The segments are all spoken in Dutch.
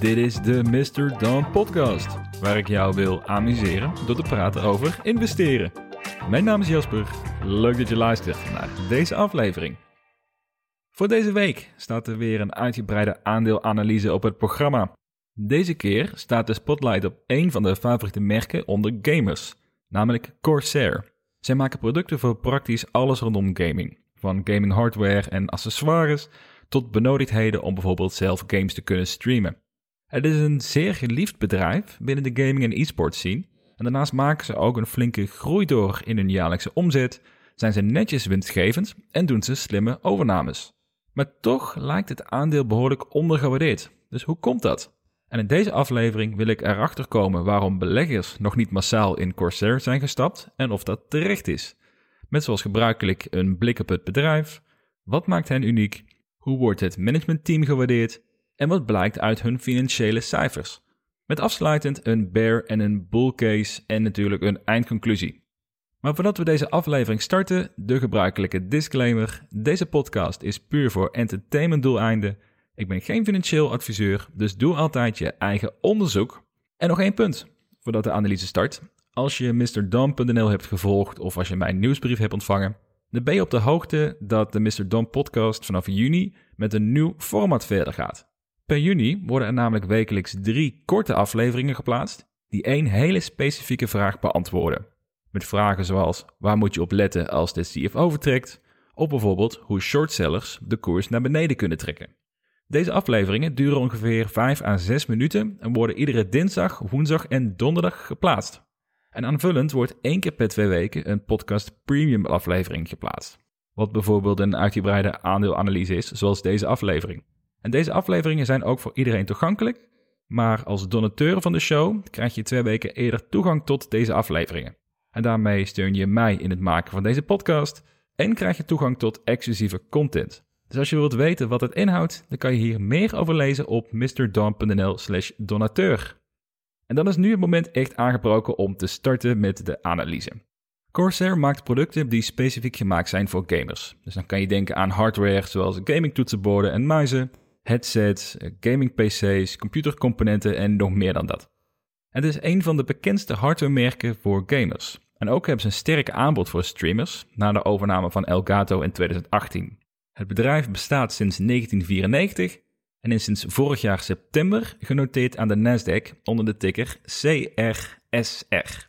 Dit is de Mr. Dawn podcast, waar ik jou wil amuseren door te praten over investeren. Mijn naam is Jasper, leuk dat je luistert naar deze aflevering. Voor deze week staat er weer een uitgebreide aandeelanalyse op het programma. Deze keer staat de spotlight op één van de favoriete merken onder gamers, namelijk Corsair. Zij maken producten voor praktisch alles rondom gaming, van gaming hardware en accessoires tot benodigdheden om bijvoorbeeld zelf games te kunnen streamen. Het is een zeer geliefd bedrijf binnen de gaming en e-sport scene. En daarnaast maken ze ook een flinke groei door in hun jaarlijkse omzet, zijn ze netjes winstgevend en doen ze slimme overnames. Maar toch lijkt het aandeel behoorlijk ondergewaardeerd. Dus hoe komt dat? En in deze aflevering wil ik erachter komen waarom beleggers nog niet massaal in Corsair zijn gestapt en of dat terecht is. Met zoals gebruikelijk een blik op het bedrijf. Wat maakt hen uniek? Hoe wordt het managementteam gewaardeerd? En wat blijkt uit hun financiële cijfers? Met afsluitend een bear en een bull case en natuurlijk een eindconclusie. Maar voordat we deze aflevering starten, de gebruikelijke disclaimer. Deze podcast is puur voor entertainment doeleinden. Ik ben geen financieel adviseur, dus doe altijd je eigen onderzoek. En nog één punt voordat de analyse start. Als je MrDom.nl hebt gevolgd of als je mijn nieuwsbrief hebt ontvangen, dan ben je op de hoogte dat de Mr. Dom podcast vanaf juni met een nieuw format verder gaat. Per juni worden er namelijk wekelijks drie korte afleveringen geplaatst die één hele specifieke vraag beantwoorden. Met vragen zoals waar moet je op letten als de CFO vertrekt, of bijvoorbeeld hoe shortsellers de koers naar beneden kunnen trekken. Deze afleveringen duren ongeveer 5 à 6 minuten en worden iedere dinsdag, woensdag en donderdag geplaatst. En aanvullend wordt één keer per twee weken een podcast premium aflevering geplaatst. Wat bijvoorbeeld een uitgebreide aandeelanalyse is, zoals deze aflevering. En deze afleveringen zijn ook voor iedereen toegankelijk, maar als donateur van de show krijg je twee weken eerder toegang tot deze afleveringen. En daarmee steun je mij in het maken van deze podcast en krijg je toegang tot exclusieve content. Dus als je wilt weten wat het inhoudt, dan kan je hier meer over lezen op mrdom.nl slash donateur. En dan is nu het moment echt aangebroken om te starten met de analyse. Corsair maakt producten die specifiek gemaakt zijn voor gamers. Dus dan kan je denken aan hardware zoals gaming toetsenborden en muizen, headsets, gaming PC's, computercomponenten en nog meer dan dat. Het is een van de bekendste hardwaremerken voor gamers. En ook hebben ze een sterk aanbod voor streamers na de overname van Elgato in 2018. Het bedrijf bestaat sinds 1994 en is sinds vorig jaar september genoteerd aan de Nasdaq onder de ticker CRSR.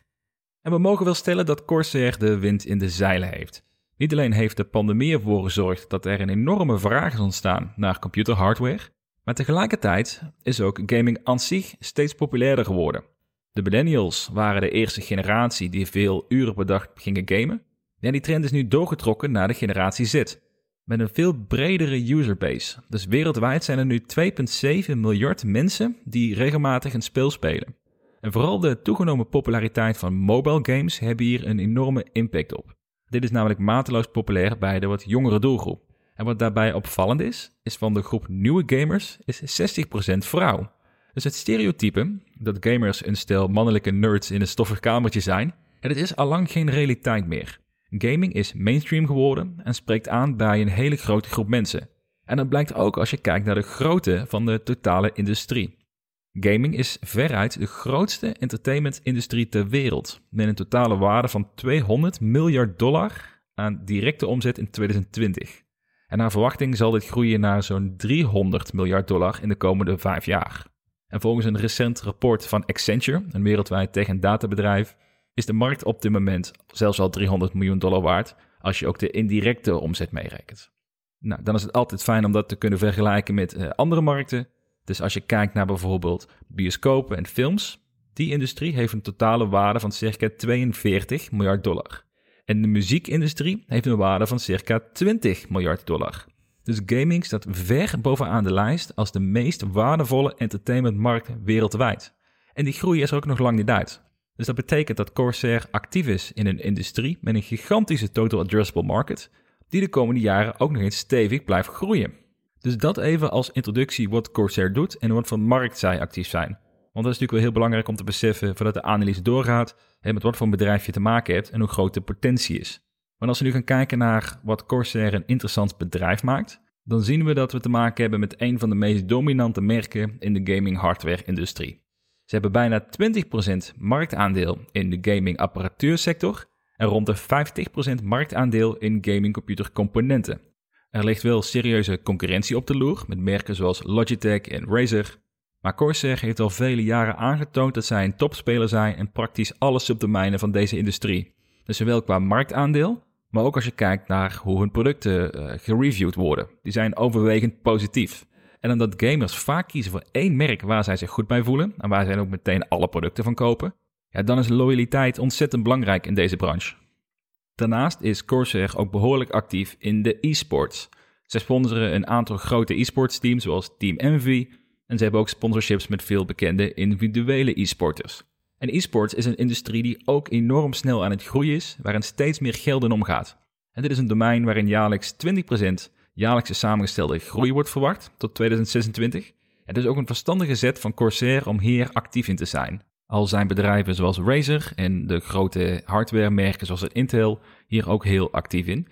En we mogen wel stellen dat Corsair de wind in de zeilen heeft. Niet alleen heeft de pandemie ervoor gezorgd dat er een enorme vraag is ontstaan naar computerhardware, maar tegelijkertijd is ook gaming aan zich steeds populairder geworden. De millennials waren de eerste generatie die veel uren per dag gingen gamen. En die trend is nu doorgetrokken naar de generatie Z, met een veel bredere userbase. Dus wereldwijd zijn er nu 2,7 miljard mensen die regelmatig een spel spelen. En vooral de toegenomen populariteit van mobile games hebben hier een enorme impact op. Dit is namelijk mateloos populair bij de wat jongere doelgroep. En wat daarbij opvallend is, is van de groep nieuwe gamers is 60% vrouw. Dus het stereotype dat gamers een stel mannelijke nerds in een stoffig kamertje zijn, het is allang geen realiteit meer. Gaming is mainstream geworden en spreekt aan bij een hele grote groep mensen. En dat blijkt ook als je kijkt naar de grootte van de totale industrie. Gaming is veruit de grootste entertainment-industrie ter wereld, met een totale waarde van 200 miljard dollar aan directe omzet in 2020. En naar verwachting zal dit groeien naar zo'n 300 miljard dollar in de komende vijf jaar. En volgens een recent rapport van Accenture, een wereldwijd tech- en databedrijf, is de markt op dit moment zelfs al 300 miljoen dollar waard als je ook de indirecte omzet meerekent. Nou, dan is het altijd fijn om dat te kunnen vergelijken met uh, andere markten. Dus als je kijkt naar bijvoorbeeld bioscopen en films, die industrie heeft een totale waarde van circa 42 miljard dollar. En de muziekindustrie heeft een waarde van circa 20 miljard dollar. Dus gaming staat ver bovenaan de lijst als de meest waardevolle entertainmentmarkt wereldwijd. En die groei is er ook nog lang niet uit. Dus dat betekent dat Corsair actief is in een industrie met een gigantische total addressable market, die de komende jaren ook nog eens stevig blijft groeien. Dus dat even als introductie wat Corsair doet en wat voor markt zij actief zijn. Want dat is natuurlijk wel heel belangrijk om te beseffen voordat de analyse doorgaat, met wat voor bedrijf je te maken hebt en hoe groot de potentie is. Maar als we nu gaan kijken naar wat Corsair een interessant bedrijf maakt, dan zien we dat we te maken hebben met een van de meest dominante merken in de gaming hardware industrie. Ze hebben bijna 20% marktaandeel in de gaming apparatuursector en rond de 50% marktaandeel in gaming computercomponenten. Er ligt wel serieuze concurrentie op de loer met merken zoals Logitech en Razer, maar Corsair heeft al vele jaren aangetoond dat zij een topspeler zijn in praktisch alle subdomeinen van deze industrie. Dus zowel qua marktaandeel, maar ook als je kijkt naar hoe hun producten uh, gereviewd worden. Die zijn overwegend positief. En omdat gamers vaak kiezen voor één merk waar zij zich goed bij voelen en waar zij ook meteen alle producten van kopen, ja, dan is loyaliteit ontzettend belangrijk in deze branche. Daarnaast is Corsair ook behoorlijk actief in de e-sports. Zij sponsoren een aantal grote e-sports teams zoals Team Envy en ze hebben ook sponsorships met veel bekende individuele e-sporters. En e-sports is een industrie die ook enorm snel aan het groeien is, waarin steeds meer geld omgaat. En dit is een domein waarin jaarlijks 20% jaarlijkse samengestelde groei wordt verwacht tot 2026. Het is ook een verstandige zet van Corsair om hier actief in te zijn. Al zijn bedrijven zoals Razer en de grote hardwaremerken zoals Intel hier ook heel actief in.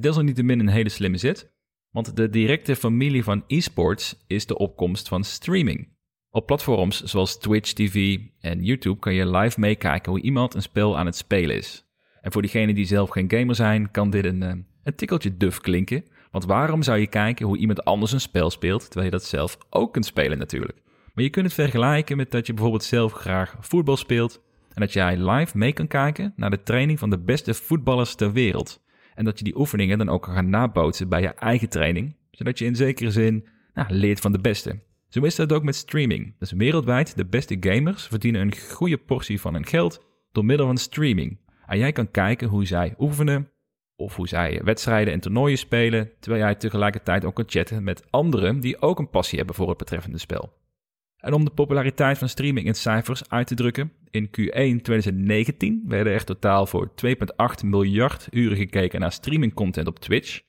Desalniettemin een hele slimme zet, want de directe familie van esports is de opkomst van streaming. Op platforms zoals Twitch TV en YouTube kan je live meekijken hoe iemand een spel aan het spelen is. En voor diegenen die zelf geen gamer zijn, kan dit een, eh, een tikkeltje duf klinken. Want waarom zou je kijken hoe iemand anders een spel speelt, terwijl je dat zelf ook kunt spelen natuurlijk? Maar je kunt het vergelijken met dat je bijvoorbeeld zelf graag voetbal speelt en dat jij live mee kan kijken naar de training van de beste voetballers ter wereld. En dat je die oefeningen dan ook kan gaan nabootsen bij je eigen training, zodat je in zekere zin nou, leert van de beste. Zo is dat ook met streaming. Dus wereldwijd de beste gamers verdienen een goede portie van hun geld door middel van streaming. En jij kan kijken hoe zij oefenen of hoe zij wedstrijden en toernooien spelen, terwijl jij tegelijkertijd ook kan chatten met anderen die ook een passie hebben voor het betreffende spel. En om de populariteit van streaming in cijfers uit te drukken, in Q1 2019 werden er totaal voor 2,8 miljard uren gekeken naar streamingcontent op Twitch.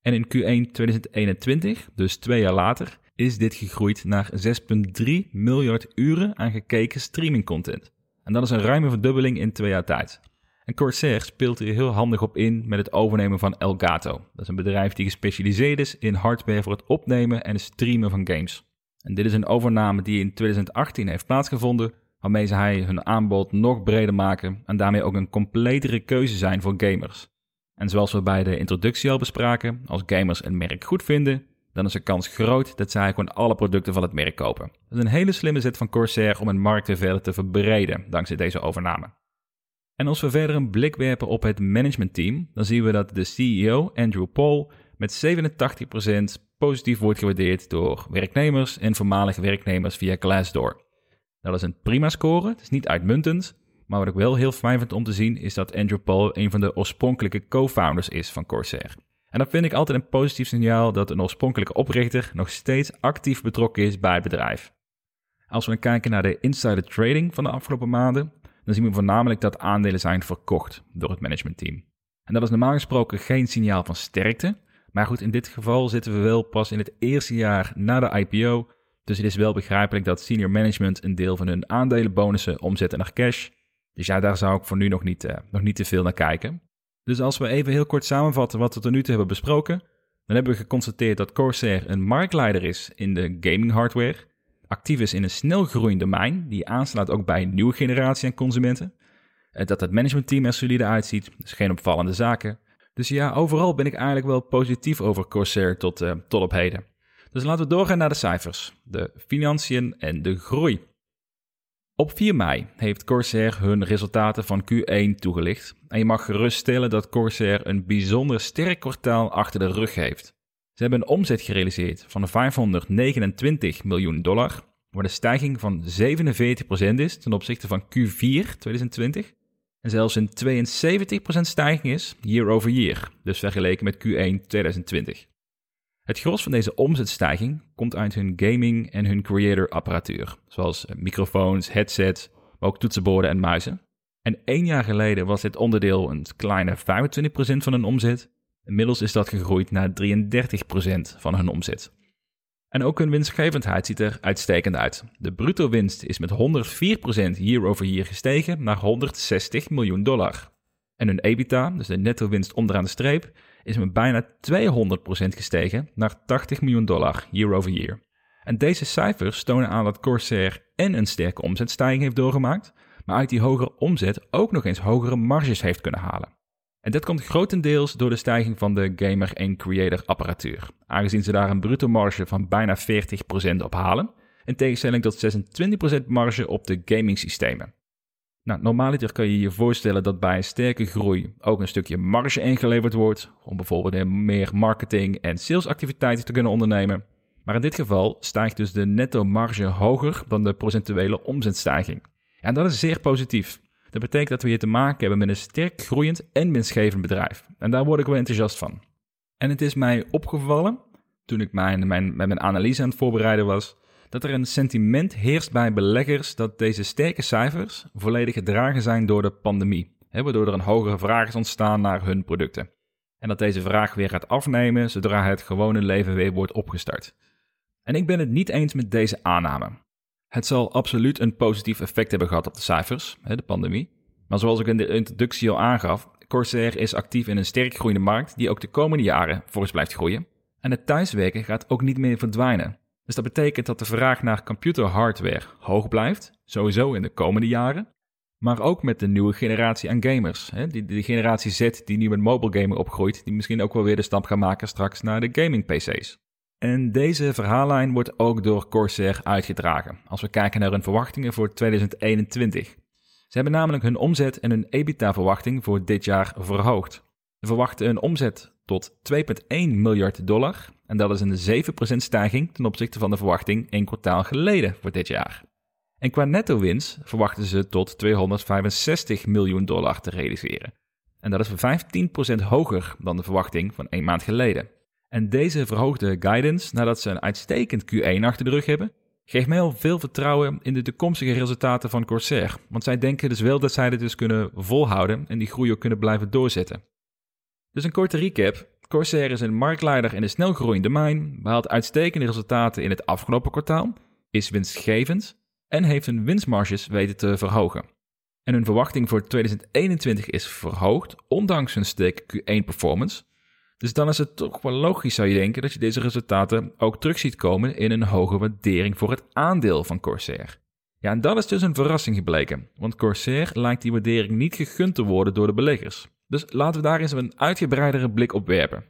En in Q1 2021, dus twee jaar later, is dit gegroeid naar 6,3 miljard uren aan gekeken streamingcontent. En dat is een ruime verdubbeling in twee jaar tijd. En Corsair speelt hier heel handig op in met het overnemen van Elgato. Dat is een bedrijf die gespecialiseerd is in hardware voor het opnemen en streamen van games. En dit is een overname die in 2018 heeft plaatsgevonden, waarmee zij hun aanbod nog breder maken en daarmee ook een completere keuze zijn voor gamers. En zoals we bij de introductie al bespraken, als gamers een merk goed vinden, dan is de kans groot dat zij gewoon alle producten van het merk kopen. Dat is een hele slimme zet van Corsair om hun markt verder te verbreden dankzij deze overname. En als we verder een blik werpen op het managementteam, dan zien we dat de CEO Andrew Paul met 87% positief wordt gewaardeerd door werknemers en voormalige werknemers via Glassdoor. Dat is een prima score, het is niet uitmuntend, maar wat ik wel heel fijn vind om te zien is dat Andrew Paul een van de oorspronkelijke co-founders is van Corsair. En dat vind ik altijd een positief signaal dat een oorspronkelijke oprichter nog steeds actief betrokken is bij het bedrijf. Als we kijken naar de insider trading van de afgelopen maanden, dan zien we voornamelijk dat aandelen zijn verkocht door het managementteam. En dat is normaal gesproken geen signaal van sterkte, maar goed, in dit geval zitten we wel pas in het eerste jaar na de IPO, dus het is wel begrijpelijk dat senior management een deel van hun aandelenbonussen omzetten naar cash. Dus ja, daar zou ik voor nu nog niet, nog niet te veel naar kijken. Dus als we even heel kort samenvatten wat we tot nu toe hebben besproken, dan hebben we geconstateerd dat Corsair een marktleider is in de gaming hardware, actief is in een snel groeiend domein die aanslaat ook bij een nieuwe generatie aan consumenten, eh, dat het managementteam er solide uitziet, dus geen opvallende zaken. Dus ja, overal ben ik eigenlijk wel positief over Corsair tot, uh, tot op heden. Dus laten we doorgaan naar de cijfers, de financiën en de groei. Op 4 mei heeft Corsair hun resultaten van Q1 toegelicht. En je mag geruststellen dat Corsair een bijzonder sterk kwartaal achter de rug heeft. Ze hebben een omzet gerealiseerd van 529 miljoen dollar, waar de stijging van 47% is ten opzichte van Q4 2020. En zelfs een 72% stijging is year over year, dus vergeleken met Q1 2020. Het gros van deze omzetstijging komt uit hun gaming en hun creator apparatuur, zoals microfoons, headsets, maar ook toetsenborden en muizen. En één jaar geleden was dit onderdeel een kleine 25% van hun omzet. Inmiddels is dat gegroeid naar 33% van hun omzet. En ook hun winstgevendheid ziet er uitstekend uit. De bruto winst is met 104% year over year gestegen naar 160 miljoen dollar. En hun EBITDA, dus de netto winst onderaan de streep, is met bijna 200% gestegen naar 80 miljoen dollar year over year. En deze cijfers tonen aan dat Corsair en een sterke omzetstijging heeft doorgemaakt, maar uit die hogere omzet ook nog eens hogere marges heeft kunnen halen. En dat komt grotendeels door de stijging van de gamer en creator apparatuur, aangezien ze daar een bruto marge van bijna 40% op halen, in tegenstelling tot 26% marge op de gaming systemen. Nou, normaliter kan je je voorstellen dat bij sterke groei ook een stukje marge ingeleverd wordt, om bijvoorbeeld meer marketing en salesactiviteiten te kunnen ondernemen. Maar in dit geval stijgt dus de netto marge hoger dan de procentuele omzetstijging. En dat is zeer positief. Dat betekent dat we hier te maken hebben met een sterk groeiend en winstgevend bedrijf. En daar word ik wel enthousiast van. En het is mij opgevallen, toen ik mijn, mijn, met mijn analyse aan het voorbereiden was, dat er een sentiment heerst bij beleggers dat deze sterke cijfers volledig gedragen zijn door de pandemie, waardoor er een hogere vraag is ontstaan naar hun producten. En dat deze vraag weer gaat afnemen zodra het gewone leven weer wordt opgestart. En ik ben het niet eens met deze aanname. Het zal absoluut een positief effect hebben gehad op de cijfers, de pandemie. Maar zoals ik in de introductie al aangaf, Corsair is actief in een sterk groeiende markt die ook de komende jaren volgens blijft groeien. En het thuiswerken gaat ook niet meer verdwijnen. Dus dat betekent dat de vraag naar computerhardware hoog blijft, sowieso in de komende jaren. Maar ook met de nieuwe generatie aan gamers. Hè? Die, die generatie Z die nu met mobile gaming opgroeit, die misschien ook wel weer de stap gaan maken straks naar de gaming PC's. En deze verhaallijn wordt ook door Corsair uitgedragen, als we kijken naar hun verwachtingen voor 2021. Ze hebben namelijk hun omzet en hun EBITDA-verwachting voor dit jaar verhoogd. Ze verwachten een omzet tot 2,1 miljard dollar. En dat is een 7% stijging ten opzichte van de verwachting één kwartaal geleden voor dit jaar. En qua netto-winst verwachten ze tot 265 miljoen dollar te realiseren. En dat is 15% hoger dan de verwachting van één maand geleden. En deze verhoogde guidance, nadat ze een uitstekend Q1 achter de rug hebben, geeft mij al veel vertrouwen in de toekomstige resultaten van Corsair. Want zij denken dus wel dat zij dit dus kunnen volhouden en die groei ook kunnen blijven doorzetten. Dus een korte recap. Corsair is een marktleider in de snelgroeiende mijn, behaalt uitstekende resultaten in het afgelopen kwartaal, is winstgevend en heeft hun winstmarges weten te verhogen. En hun verwachting voor 2021 is verhoogd, ondanks hun sterke Q1-performance. Dus dan is het toch wel logisch, zou je denken, dat je deze resultaten ook terug ziet komen in een hoge waardering voor het aandeel van Corsair. Ja, en dat is dus een verrassing gebleken, want Corsair lijkt die waardering niet gegund te worden door de beleggers. Dus laten we daar eens een uitgebreidere blik op werpen.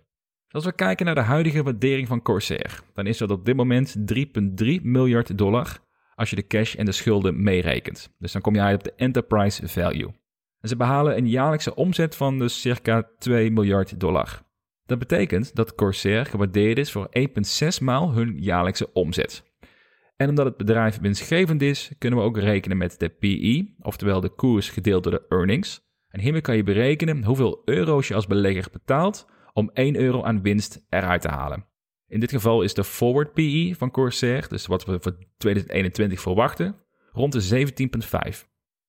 Als we kijken naar de huidige waardering van Corsair, dan is dat op dit moment 3,3 miljard dollar als je de cash en de schulden meerekent. Dus dan kom je uit op de enterprise value. En ze behalen een jaarlijkse omzet van dus circa 2 miljard dollar. Dat betekent dat Corsair gewaardeerd is voor 1,6 maal hun jaarlijkse omzet. En omdat het bedrijf winstgevend is, kunnen we ook rekenen met de PE, oftewel de koers gedeeld door de earnings. En hiermee kan je berekenen hoeveel euro's je als belegger betaalt om 1 euro aan winst eruit te halen. In dit geval is de forward PE van Corsair, dus wat we voor 2021 verwachten, rond de 17,5.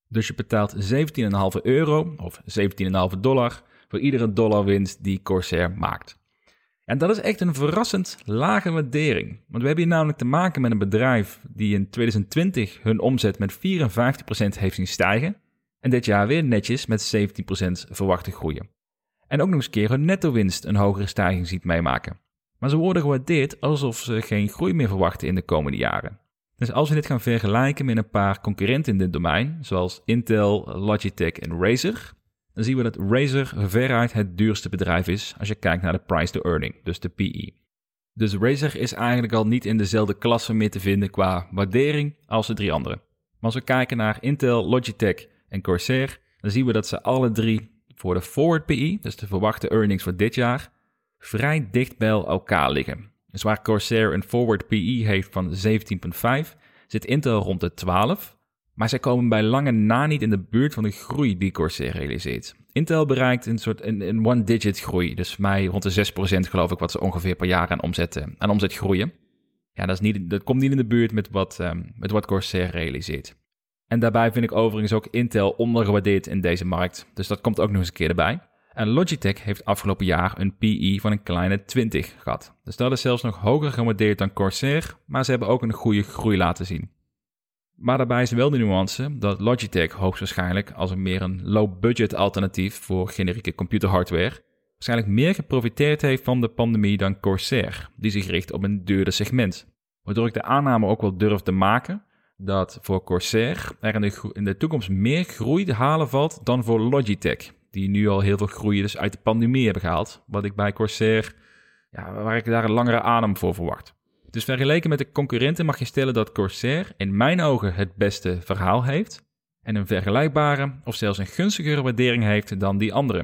Dus je betaalt 17,5 euro of 17,5 dollar voor iedere dollar winst die Corsair maakt. En dat is echt een verrassend lage waardering. Want we hebben hier namelijk te maken met een bedrijf die in 2020 hun omzet met 54% heeft zien stijgen en dit jaar weer netjes met 17% verwachte groeien. En ook nog eens een keer hun netto-winst een hogere stijging ziet meemaken. Maar ze worden gewaardeerd alsof ze geen groei meer verwachten in de komende jaren. Dus als we dit gaan vergelijken met een paar concurrenten in dit domein, zoals Intel, Logitech en Razer, dan zien we dat Razer veruit het duurste bedrijf is als je kijkt naar de price to earning, dus de PE. Dus Razer is eigenlijk al niet in dezelfde klasse meer te vinden qua waardering als de drie anderen. Maar als we kijken naar Intel, Logitech en Corsair, dan zien we dat ze alle drie voor de forward PE, dus de verwachte earnings voor dit jaar, vrij dicht bij elkaar liggen. Dus waar Corsair een forward PE heeft van 17,5, zit Intel rond de 12, maar zij komen bij lange na niet in de buurt van de groei die Corsair realiseert. Intel bereikt een soort een, one-digit groei, dus mij rond de 6% geloof ik wat ze ongeveer per jaar aan omzet, aan omzet groeien. Ja, dat, is niet, dat komt niet in de buurt met wat, um, met wat Corsair realiseert. En daarbij vind ik overigens ook Intel ondergewaardeerd in deze markt. Dus dat komt ook nog eens een keer erbij. En Logitech heeft afgelopen jaar een PE van een kleine 20 gehad. Dus dat is zelfs nog hoger gewaardeerd dan Corsair, maar ze hebben ook een goede groei laten zien. Maar daarbij is wel de nuance dat Logitech hoogstwaarschijnlijk als een meer een low-budget alternatief voor generieke computerhardware waarschijnlijk meer geprofiteerd heeft van de pandemie dan Corsair, die zich richt op een duurder segment. Waardoor ik de aanname ook wel durf te maken dat voor Corsair er in de, in de toekomst meer groei te halen valt dan voor Logitech, die nu al heel veel groei dus uit de pandemie hebben gehaald. Wat ik bij Corsair, ja, waar ik daar een langere adem voor verwacht. Dus vergeleken met de concurrenten mag je stellen dat Corsair in mijn ogen het beste verhaal heeft en een vergelijkbare of zelfs een gunstigere waardering heeft dan die andere.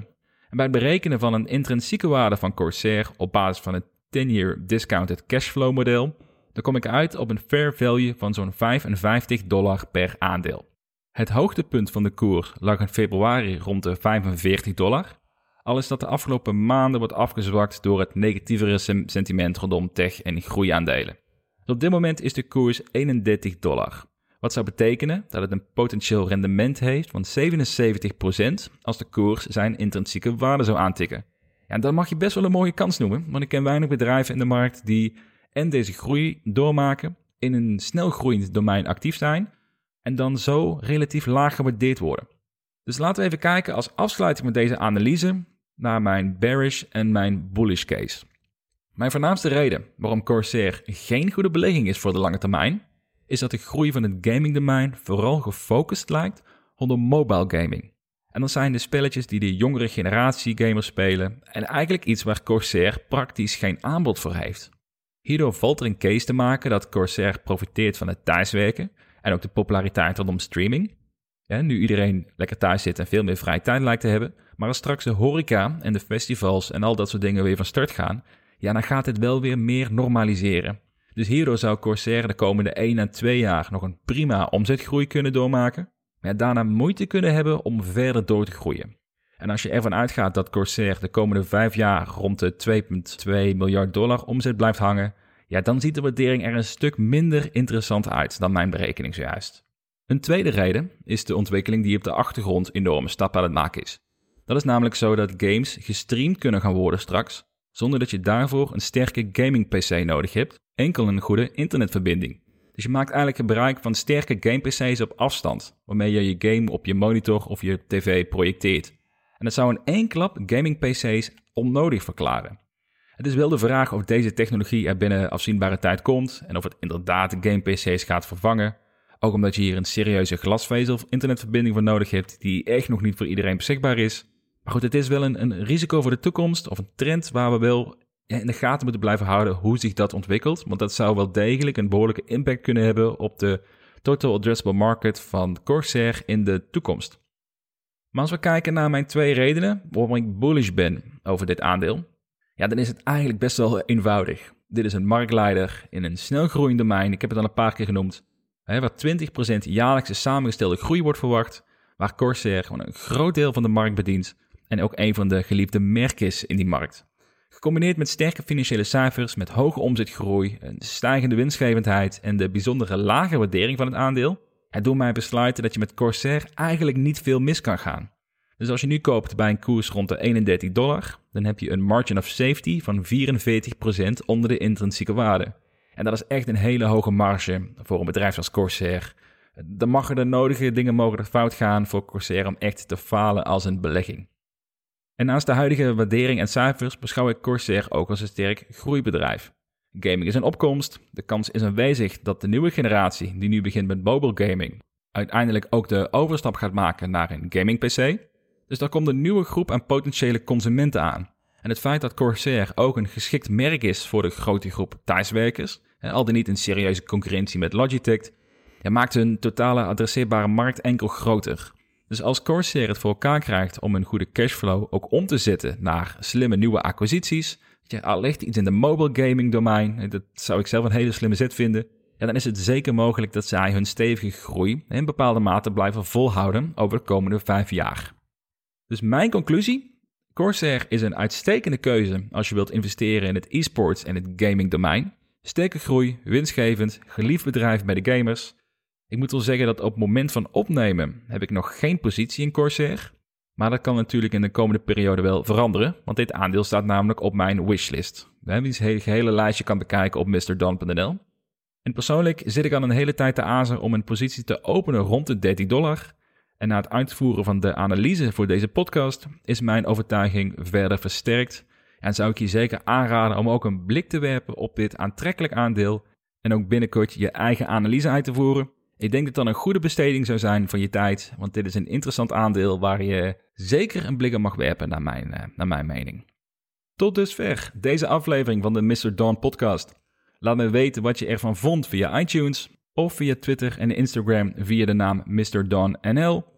En bij het berekenen van een intrinsieke waarde van Corsair op basis van het 10-year discounted cashflow model, dan kom ik uit op een fair value van zo'n 55 dollar per aandeel. Het hoogtepunt van de koers lag in februari rond de 45 dollar, al is dat de afgelopen maanden wordt afgezwakt door het negatievere sentiment rondom tech- en groeiaandelen. op dit moment is de koers 31 dollar. Wat zou betekenen dat het een potentieel rendement heeft van 77% als de koers zijn intrinsieke waarde zou aantikken. Ja, dat mag je best wel een mooie kans noemen, want ik ken weinig bedrijven in de markt die en deze groei doormaken, in een snel groeiend domein actief zijn en dan zo relatief laag gewaardeerd worden. Dus laten we even kijken als afsluiting met deze analyse naar mijn bearish en mijn bullish case. Mijn voornaamste reden waarom Corsair geen goede belegging is voor de lange termijn, is dat de groei van het gamingdomein vooral gefocust lijkt rondom mobile gaming. En dat zijn de spelletjes die de jongere generatie gamers spelen en eigenlijk iets waar Corsair praktisch geen aanbod voor heeft. Hierdoor valt er een case te maken dat Corsair profiteert van het thuiswerken en ook de populariteit rondom streaming. Nu iedereen lekker thuis zit en veel meer vrije tijd lijkt te hebben, maar als straks de horeca en de festivals en al dat soort dingen weer van start gaan, ja, dan gaat het wel weer meer normaliseren. Dus hierdoor zou Corsair de komende 1 à 2 jaar nog een prima omzetgroei kunnen doormaken, maar daarna moeite kunnen hebben om verder door te groeien. En als je ervan uitgaat dat Corsair de komende 5 jaar rond de 2,2 miljard dollar omzet blijft hangen, ja, dan ziet de waardering er een stuk minder interessant uit dan mijn berekening zojuist. Een tweede reden is de ontwikkeling die op de achtergrond enorme stappen aan het maken is. Dat is namelijk zo dat games gestreamd kunnen gaan worden straks, zonder dat je daarvoor een sterke gaming PC nodig hebt, enkel een goede internetverbinding. Dus je maakt eigenlijk gebruik van sterke game PC's op afstand, waarmee je je game op je monitor of je tv projecteert. En dat zou in één klap gaming PC's onnodig verklaren. Het is wel de vraag of deze technologie er binnen afzienbare tijd komt en of het inderdaad game PC's gaat vervangen. Ook omdat je hier een serieuze glasvezel of internetverbinding voor nodig hebt die echt nog niet voor iedereen beschikbaar is. Maar goed, het is wel een, een risico voor de toekomst of een trend waar we wel in de gaten moeten blijven houden hoe zich dat ontwikkelt. Want dat zou wel degelijk een behoorlijke impact kunnen hebben op de total addressable market van Corsair in de toekomst. Maar als we kijken naar mijn twee redenen waarom ik bullish ben over dit aandeel, ja, dan is het eigenlijk best wel eenvoudig. Dit is een marktleider in een snel groeiend domein. Ik heb het al een paar keer genoemd. Waar 20% jaarlijkse samengestelde groei wordt verwacht. Waar Corsair gewoon een groot deel van de markt bedient en ook een van de geliefde merken is in die markt. Gecombineerd met sterke financiële cijfers, met hoge omzetgroei, een stijgende winstgevendheid en de bijzondere lage waardering van het aandeel, het doet mij besluiten dat je met Corsair eigenlijk niet veel mis kan gaan. Dus als je nu koopt bij een koers rond de 31 dollar, dan heb je een margin of safety van 44% onder de intrinsieke waarde. En dat is echt een hele hoge marge voor een bedrijf als Corsair. Dan mag er de nodige dingen mogen er fout gaan voor Corsair om echt te falen als een belegging. En naast de huidige waardering en cijfers beschouw ik Corsair ook als een sterk groeibedrijf. Gaming is een opkomst. De kans is aanwezig dat de nieuwe generatie, die nu begint met mobile gaming, uiteindelijk ook de overstap gaat maken naar een gaming PC. Dus daar komt een nieuwe groep aan potentiële consumenten aan. En het feit dat Corsair ook een geschikt merk is voor de grote groep thuiswerkers, al dan niet in serieuze concurrentie met Logitech, maakt hun totale adresseerbare markt enkel groter. Dus als Corsair het voor elkaar krijgt om een goede cashflow ook om te zetten naar slimme nieuwe acquisities, allicht iets in de mobile gaming domein, dat zou ik zelf een hele slimme zet vinden, ja, dan is het zeker mogelijk dat zij hun stevige groei in bepaalde mate blijven volhouden over de komende vijf jaar. Dus mijn conclusie, Corsair is een uitstekende keuze als je wilt investeren in het e-sports en het gaming domein. Sterke groei, winstgevend, geliefd bedrijf bij de gamers ik moet wel zeggen dat op het moment van opnemen heb ik nog geen positie in Corsair. Maar dat kan natuurlijk in de komende periode wel veranderen, want dit aandeel staat namelijk op mijn wishlist. We hebben het hele lijstje kan bekijken op mrdon.nl. En persoonlijk zit ik al een hele tijd te azen om een positie te openen rond de 30 dollar. En na het uitvoeren van de analyse voor deze podcast is mijn overtuiging verder versterkt. En zou ik je zeker aanraden om ook een blik te werpen op dit aantrekkelijk aandeel en ook binnenkort je eigen analyse uit te voeren. Ik denk dat dat een goede besteding zou zijn van je tijd, want dit is een interessant aandeel waar je zeker een blik op mag werpen naar mijn, eh, naar mijn mening. Tot dusver deze aflevering van de Mr. Dawn podcast. Laat me weten wat je ervan vond via iTunes of via Twitter en Instagram via de naam Mr. Dawn NL.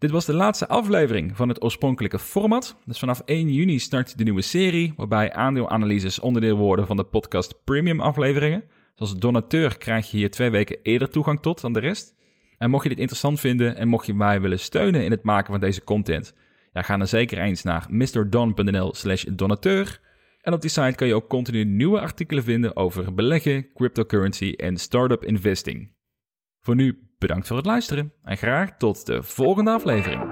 Dit was de laatste aflevering van het oorspronkelijke format. Dus vanaf 1 juni start de nieuwe serie, waarbij aandeelanalyses onderdeel worden van de podcast Premium afleveringen. Als donateur krijg je hier twee weken eerder toegang tot dan de rest. En mocht je dit interessant vinden en mocht je mij willen steunen in het maken van deze content, ja, ga dan zeker eens naar mrdon.nl slash donateur. En op die site kan je ook continu nieuwe artikelen vinden over beleggen, cryptocurrency en startup investing. Voor nu bedankt voor het luisteren en graag tot de volgende aflevering.